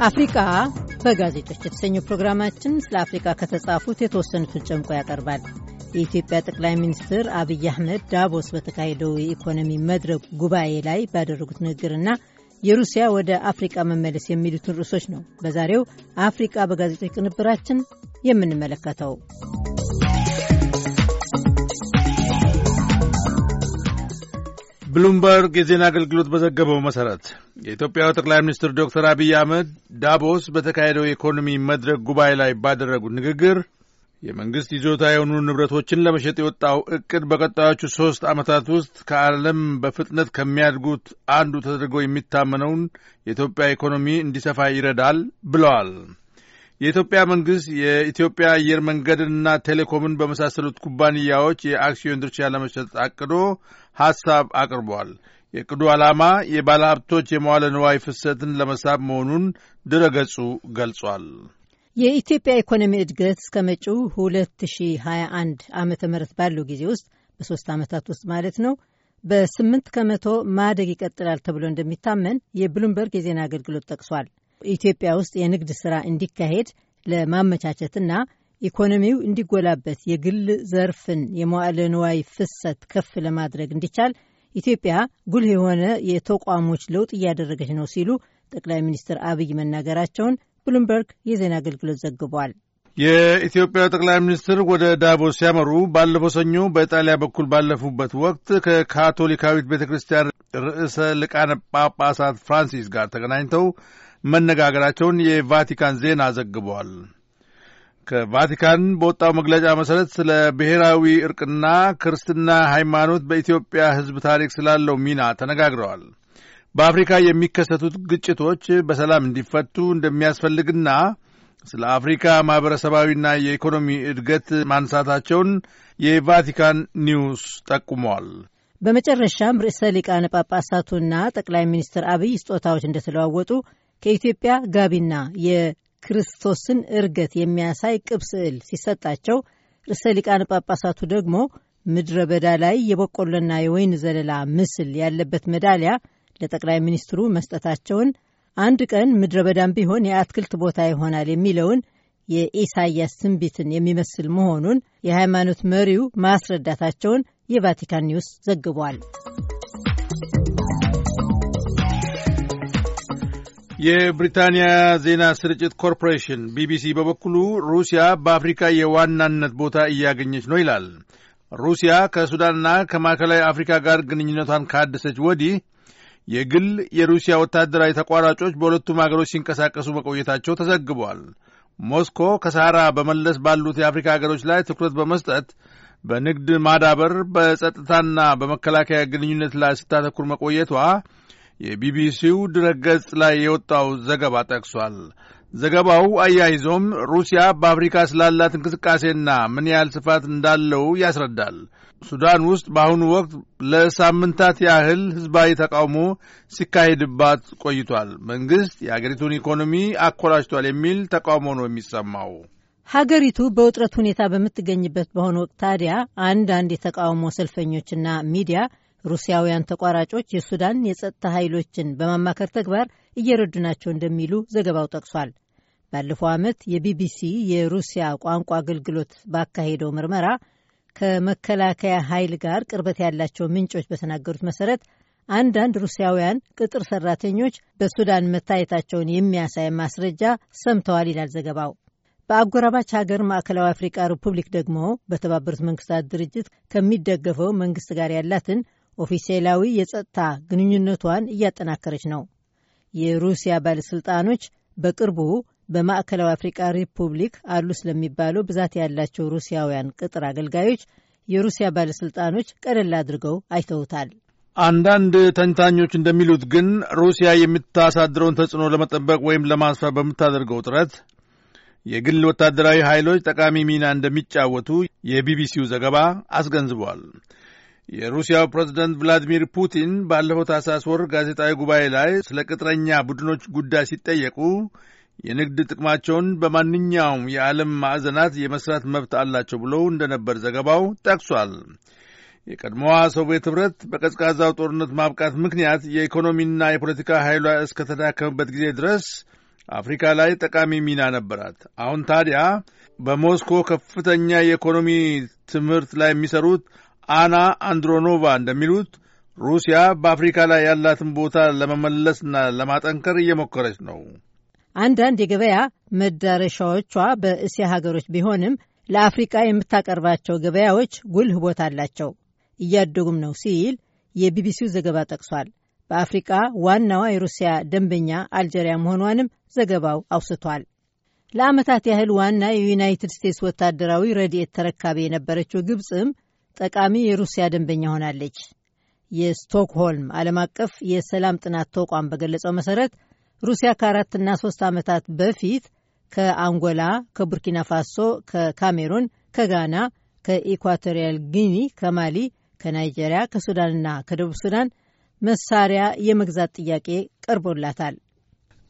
አፍሪቃ በጋዜጦች የተሰኘው ፕሮግራማችን ስለ አፍሪቃ ከተጻፉት የተወሰኑትን ጨምቆ ያቀርባል። የኢትዮጵያ ጠቅላይ ሚኒስትር አብይ አህመድ ዳቦስ በተካሄደው የኢኮኖሚ መድረክ ጉባኤ ላይ ባደረጉት ንግግርና የሩሲያ ወደ አፍሪቃ መመለስ የሚሉትን ርዕሶች ነው በዛሬው አፍሪቃ በጋዜጦች ቅንብራችን የምንመለከተው። ብሉምበርግ የዜና አገልግሎት በዘገበው መሠረት የኢትዮጵያው ጠቅላይ ሚኒስትር ዶክተር አብይ አህመድ ዳቦስ በተካሄደው የኢኮኖሚ መድረክ ጉባኤ ላይ ባደረጉት ንግግር የመንግሥት ይዞታ የሆኑ ንብረቶችን ለመሸጥ የወጣው ዕቅድ በቀጣዮቹ ሦስት ዓመታት ውስጥ ከዓለም በፍጥነት ከሚያድጉት አንዱ ተደርጎ የሚታመነውን የኢትዮጵያ ኢኮኖሚ እንዲሰፋ ይረዳል ብለዋል። የኢትዮጵያ መንግሥት የኢትዮጵያ አየር መንገድንና ቴሌኮምን በመሳሰሉት ኩባንያዎች የአክሲዮን ድርሻ ለመሸጥ አቅዶ ሐሳብ አቅርቧል። የዕቅዱ ዓላማ የባለ ሀብቶች የመዋለ ንዋይ ፍሰትን ለመሳብ መሆኑን ድረገጹ ገልጿል። የኢትዮጵያ ኢኮኖሚ እድገት እስከ መጪው 2021 ዓመተ ምህረት ባለው ጊዜ ውስጥ በሶስት ዓመታት ውስጥ ማለት ነው በስምንት ከመቶ ማደግ ይቀጥላል ተብሎ እንደሚታመን የብሉምበርግ የዜና አገልግሎት ጠቅሷል። ኢትዮጵያ ውስጥ የንግድ ሥራ እንዲካሄድ ለማመቻቸትና ኢኮኖሚው እንዲጎላበት የግል ዘርፍን የመዋዕለ ንዋይ ፍሰት ከፍ ለማድረግ እንዲቻል ኢትዮጵያ ጉልህ የሆነ የተቋሞች ለውጥ እያደረገች ነው ሲሉ ጠቅላይ ሚኒስትር አብይ መናገራቸውን ብሉምበርግ የዜና አገልግሎት ዘግቧል። የኢትዮጵያ ጠቅላይ ሚኒስትር ወደ ዳቦስ ሲያመሩ ባለፈው ሰኞ በኢጣሊያ በኩል ባለፉበት ወቅት ከካቶሊካዊት ቤተ ክርስቲያን ርዕሰ ሊቃነ ጳጳሳት ፍራንሲስ ጋር ተገናኝተው መነጋገራቸውን የቫቲካን ዜና ዘግቧል። ከቫቲካን በወጣው መግለጫ መሠረት ስለ ብሔራዊ እርቅና ክርስትና ሃይማኖት በኢትዮጵያ ሕዝብ ታሪክ ስላለው ሚና ተነጋግረዋል። በአፍሪካ የሚከሰቱት ግጭቶች በሰላም እንዲፈቱ እንደሚያስፈልግና ስለ አፍሪካ ማኅበረሰባዊና የኢኮኖሚ እድገት ማንሳታቸውን የቫቲካን ኒውስ ጠቁመዋል። በመጨረሻም ርዕሰ ሊቃነ ጳጳሳቱና ጠቅላይ ሚኒስትር አብይ ስጦታዎች እንደተለዋወጡ ከኢትዮጵያ ጋቢና የክርስቶስን እርገት የሚያሳይ ቅብ ስዕል ሲሰጣቸው ርዕሰ ሊቃነ ጳጳሳቱ ደግሞ ምድረ በዳ ላይ የበቆሎና የወይን ዘለላ ምስል ያለበት ሜዳሊያ ለጠቅላይ ሚኒስትሩ መስጠታቸውን አንድ ቀን ምድረ በዳም ቢሆን የአትክልት ቦታ ይሆናል የሚለውን የኢሳያስ ትንቢትን የሚመስል መሆኑን የሃይማኖት መሪው ማስረዳታቸውን የቫቲካን ኒውስ ዘግቧል። የብሪታንያ ዜና ስርጭት ኮርፖሬሽን ቢቢሲ በበኩሉ ሩሲያ በአፍሪካ የዋናነት ቦታ እያገኘች ነው ይላል። ሩሲያ ከሱዳንና ከማዕከላዊ አፍሪካ ጋር ግንኙነቷን ካደሰች ወዲህ የግል የሩሲያ ወታደራዊ ተቋራጮች በሁለቱም አገሮች ሲንቀሳቀሱ መቆየታቸው ተዘግቧል። ሞስኮ ከሰሃራ በመለስ ባሉት የአፍሪካ ሀገሮች ላይ ትኩረት በመስጠት በንግድ ማዳበር፣ በጸጥታና በመከላከያ ግንኙነት ላይ ስታተኩር መቆየቷ የቢቢሲው ድረገጽ ላይ የወጣው ዘገባ ጠቅሷል። ዘገባው አያይዞም ሩሲያ በአፍሪካ ስላላት እንቅስቃሴና ምን ያህል ስፋት እንዳለው ያስረዳል። ሱዳን ውስጥ በአሁኑ ወቅት ለሳምንታት ያህል ሕዝባዊ ተቃውሞ ሲካሄድባት ቆይቷል። መንግሥት የአገሪቱን ኢኮኖሚ አኮላሽቷል የሚል ተቃውሞ ነው የሚሰማው። ሀገሪቱ በውጥረት ሁኔታ በምትገኝበት በአሁኑ ወቅት ታዲያ አንዳንድ የተቃውሞ ሰልፈኞችና ሚዲያ ሩሲያውያን ተቋራጮች የሱዳን የጸጥታ ኃይሎችን በማማከር ተግባር እየረዱ ናቸው እንደሚሉ ዘገባው ጠቅሷል። ባለፈው ዓመት የቢቢሲ የሩሲያ ቋንቋ አገልግሎት ባካሄደው ምርመራ ከመከላከያ ኃይል ጋር ቅርበት ያላቸው ምንጮች በተናገሩት መሰረት አንዳንድ ሩሲያውያን ቅጥር ሰራተኞች በሱዳን መታየታቸውን የሚያሳይ ማስረጃ ሰምተዋል ይላል ዘገባው። በአጎራባች ሀገር ማዕከላዊ አፍሪቃ ሪፑብሊክ ደግሞ በተባበሩት መንግስታት ድርጅት ከሚደገፈው መንግስት ጋር ያላትን ኦፊሴላዊ የጸጥታ ግንኙነቷን እያጠናከረች ነው። የሩሲያ ባለሥልጣኖች በቅርቡ በማዕከላዊ አፍሪቃ ሪፑብሊክ አሉ ስለሚባለው ብዛት ያላቸው ሩሲያውያን ቅጥር አገልጋዮች የሩሲያ ባለሥልጣኖች ቀለል አድርገው አይተውታል። አንዳንድ ተንታኞች እንደሚሉት ግን ሩሲያ የምታሳድረውን ተጽዕኖ ለመጠበቅ ወይም ለማስፋት በምታደርገው ጥረት የግል ወታደራዊ ኃይሎች ጠቃሚ ሚና እንደሚጫወቱ የቢቢሲው ዘገባ አስገንዝቧል። የሩሲያው ፕሬዝደንት ቭላዲሚር ፑቲን ባለፈው ታህሳስ ወር ጋዜጣዊ ጉባኤ ላይ ስለ ቅጥረኛ ቡድኖች ጉዳይ ሲጠየቁ የንግድ ጥቅማቸውን በማንኛውም የዓለም ማዕዘናት የመስራት መብት አላቸው ብለው እንደነበር ዘገባው ጠቅሷል። የቀድሞዋ ሶቪየት ኅብረት በቀዝቃዛው ጦርነት ማብቃት ምክንያት የኢኮኖሚና የፖለቲካ ኃይሏ እስከተዳከመበት ጊዜ ድረስ አፍሪካ ላይ ጠቃሚ ሚና ነበራት። አሁን ታዲያ በሞስኮ ከፍተኛ የኢኮኖሚ ትምህርት ላይ የሚሰሩት አና አንድሮኖቫ እንደሚሉት ሩሲያ በአፍሪካ ላይ ያላትን ቦታ ለመመለስና ለማጠንከር እየሞከረች ነው። አንዳንድ የገበያ መዳረሻዎቿ በእስያ ሀገሮች ቢሆንም ለአፍሪቃ የምታቀርባቸው ገበያዎች ጉልህ ቦታ አላቸው፣ እያደጉም ነው ሲል የቢቢሲው ዘገባ ጠቅሷል። በአፍሪቃ ዋናዋ የሩሲያ ደንበኛ አልጀሪያ መሆኗንም ዘገባው አውስቷል። ለዓመታት ያህል ዋና የዩናይትድ ስቴትስ ወታደራዊ ረድኤት ተረካቢ የነበረችው ግብፅም ጠቃሚ የሩሲያ ደንበኛ ሆናለች። የስቶክሆልም ዓለም አቀፍ የሰላም ጥናት ተቋም በገለጸው መሰረት ሩሲያ ከአራትና ሶስት ዓመታት በፊት ከአንጎላ፣ ከቡርኪና ፋሶ፣ ከካሜሩን፣ ከጋና፣ ከኢኳቶሪያል ጊኒ፣ ከማሊ፣ ከናይጄሪያ፣ ከሱዳንና ከደቡብ ሱዳን መሳሪያ የመግዛት ጥያቄ ቀርቦላታል።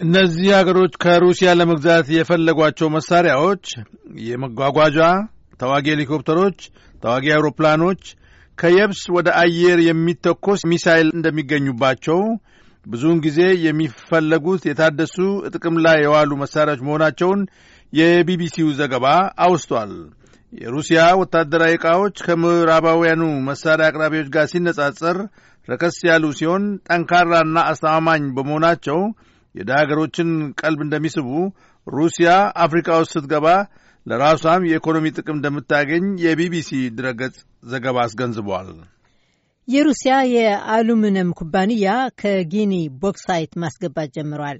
እነዚህ አገሮች ከሩሲያ ለመግዛት የፈለጓቸው መሳሪያዎች የመጓጓዣ ተዋጊ ሄሊኮፕተሮች፣ ተዋጊ አውሮፕላኖች፣ ከየብስ ወደ አየር የሚተኮስ ሚሳይል እንደሚገኙባቸው ብዙውን ጊዜ የሚፈለጉት የታደሱ ጥቅም ላይ የዋሉ መሳሪያዎች መሆናቸውን የቢቢሲው ዘገባ አውስቷል። የሩሲያ ወታደራዊ ዕቃዎች ከምዕራባውያኑ መሳሪያ አቅራቢዎች ጋር ሲነጻጸር ረከስ ያሉ ሲሆን ጠንካራና አስተማማኝ በመሆናቸው የድሃ አገሮችን ቀልብ እንደሚስቡ ሩሲያ አፍሪካ ውስጥ ስትገባ ለራሷም የኢኮኖሚ ጥቅም እንደምታገኝ የቢቢሲ ድረገጽ ዘገባ አስገንዝቧል። የሩሲያ የአሉሚኒየም ኩባንያ ከጊኒ ቦክሳይት ማስገባት ጀምሯል።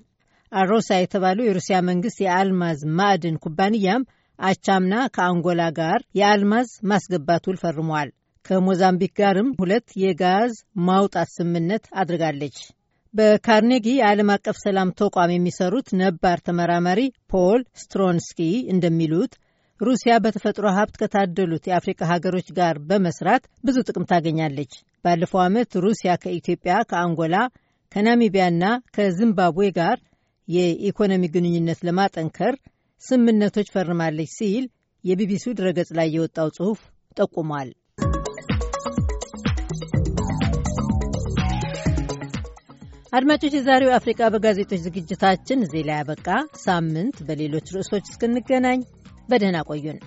አሮሳ የተባለው የሩሲያ መንግስት የአልማዝ ማዕድን ኩባንያም አቻምና ከአንጎላ ጋር የአልማዝ ማስገባት ውል ፈርሟል። ከሞዛምቢክ ጋርም ሁለት የጋዝ ማውጣት ስምምነት አድርጋለች። በካርኔጊ የዓለም አቀፍ ሰላም ተቋም የሚሰሩት ነባር ተመራማሪ ፖል ስትሮንስኪ እንደሚሉት ሩሲያ በተፈጥሮ ሀብት ከታደሉት የአፍሪካ ሀገሮች ጋር በመስራት ብዙ ጥቅም ታገኛለች። ባለፈው ዓመት ሩሲያ ከኢትዮጵያ፣ ከአንጎላ፣ ከናሚቢያና ከዚምባብዌ ጋር የኢኮኖሚ ግንኙነት ለማጠንከር ስምምነቶች ፈርማለች ሲል የቢቢሲው ድረገጽ ላይ የወጣው ጽሑፍ ጠቁሟል። አድማጮች፣ የዛሬው አፍሪቃ በጋዜጦች ዝግጅታችን እዚህ ላይ ያበቃ። ሳምንት በሌሎች ርዕሶች እስክንገናኝ በደህና ቆዩን።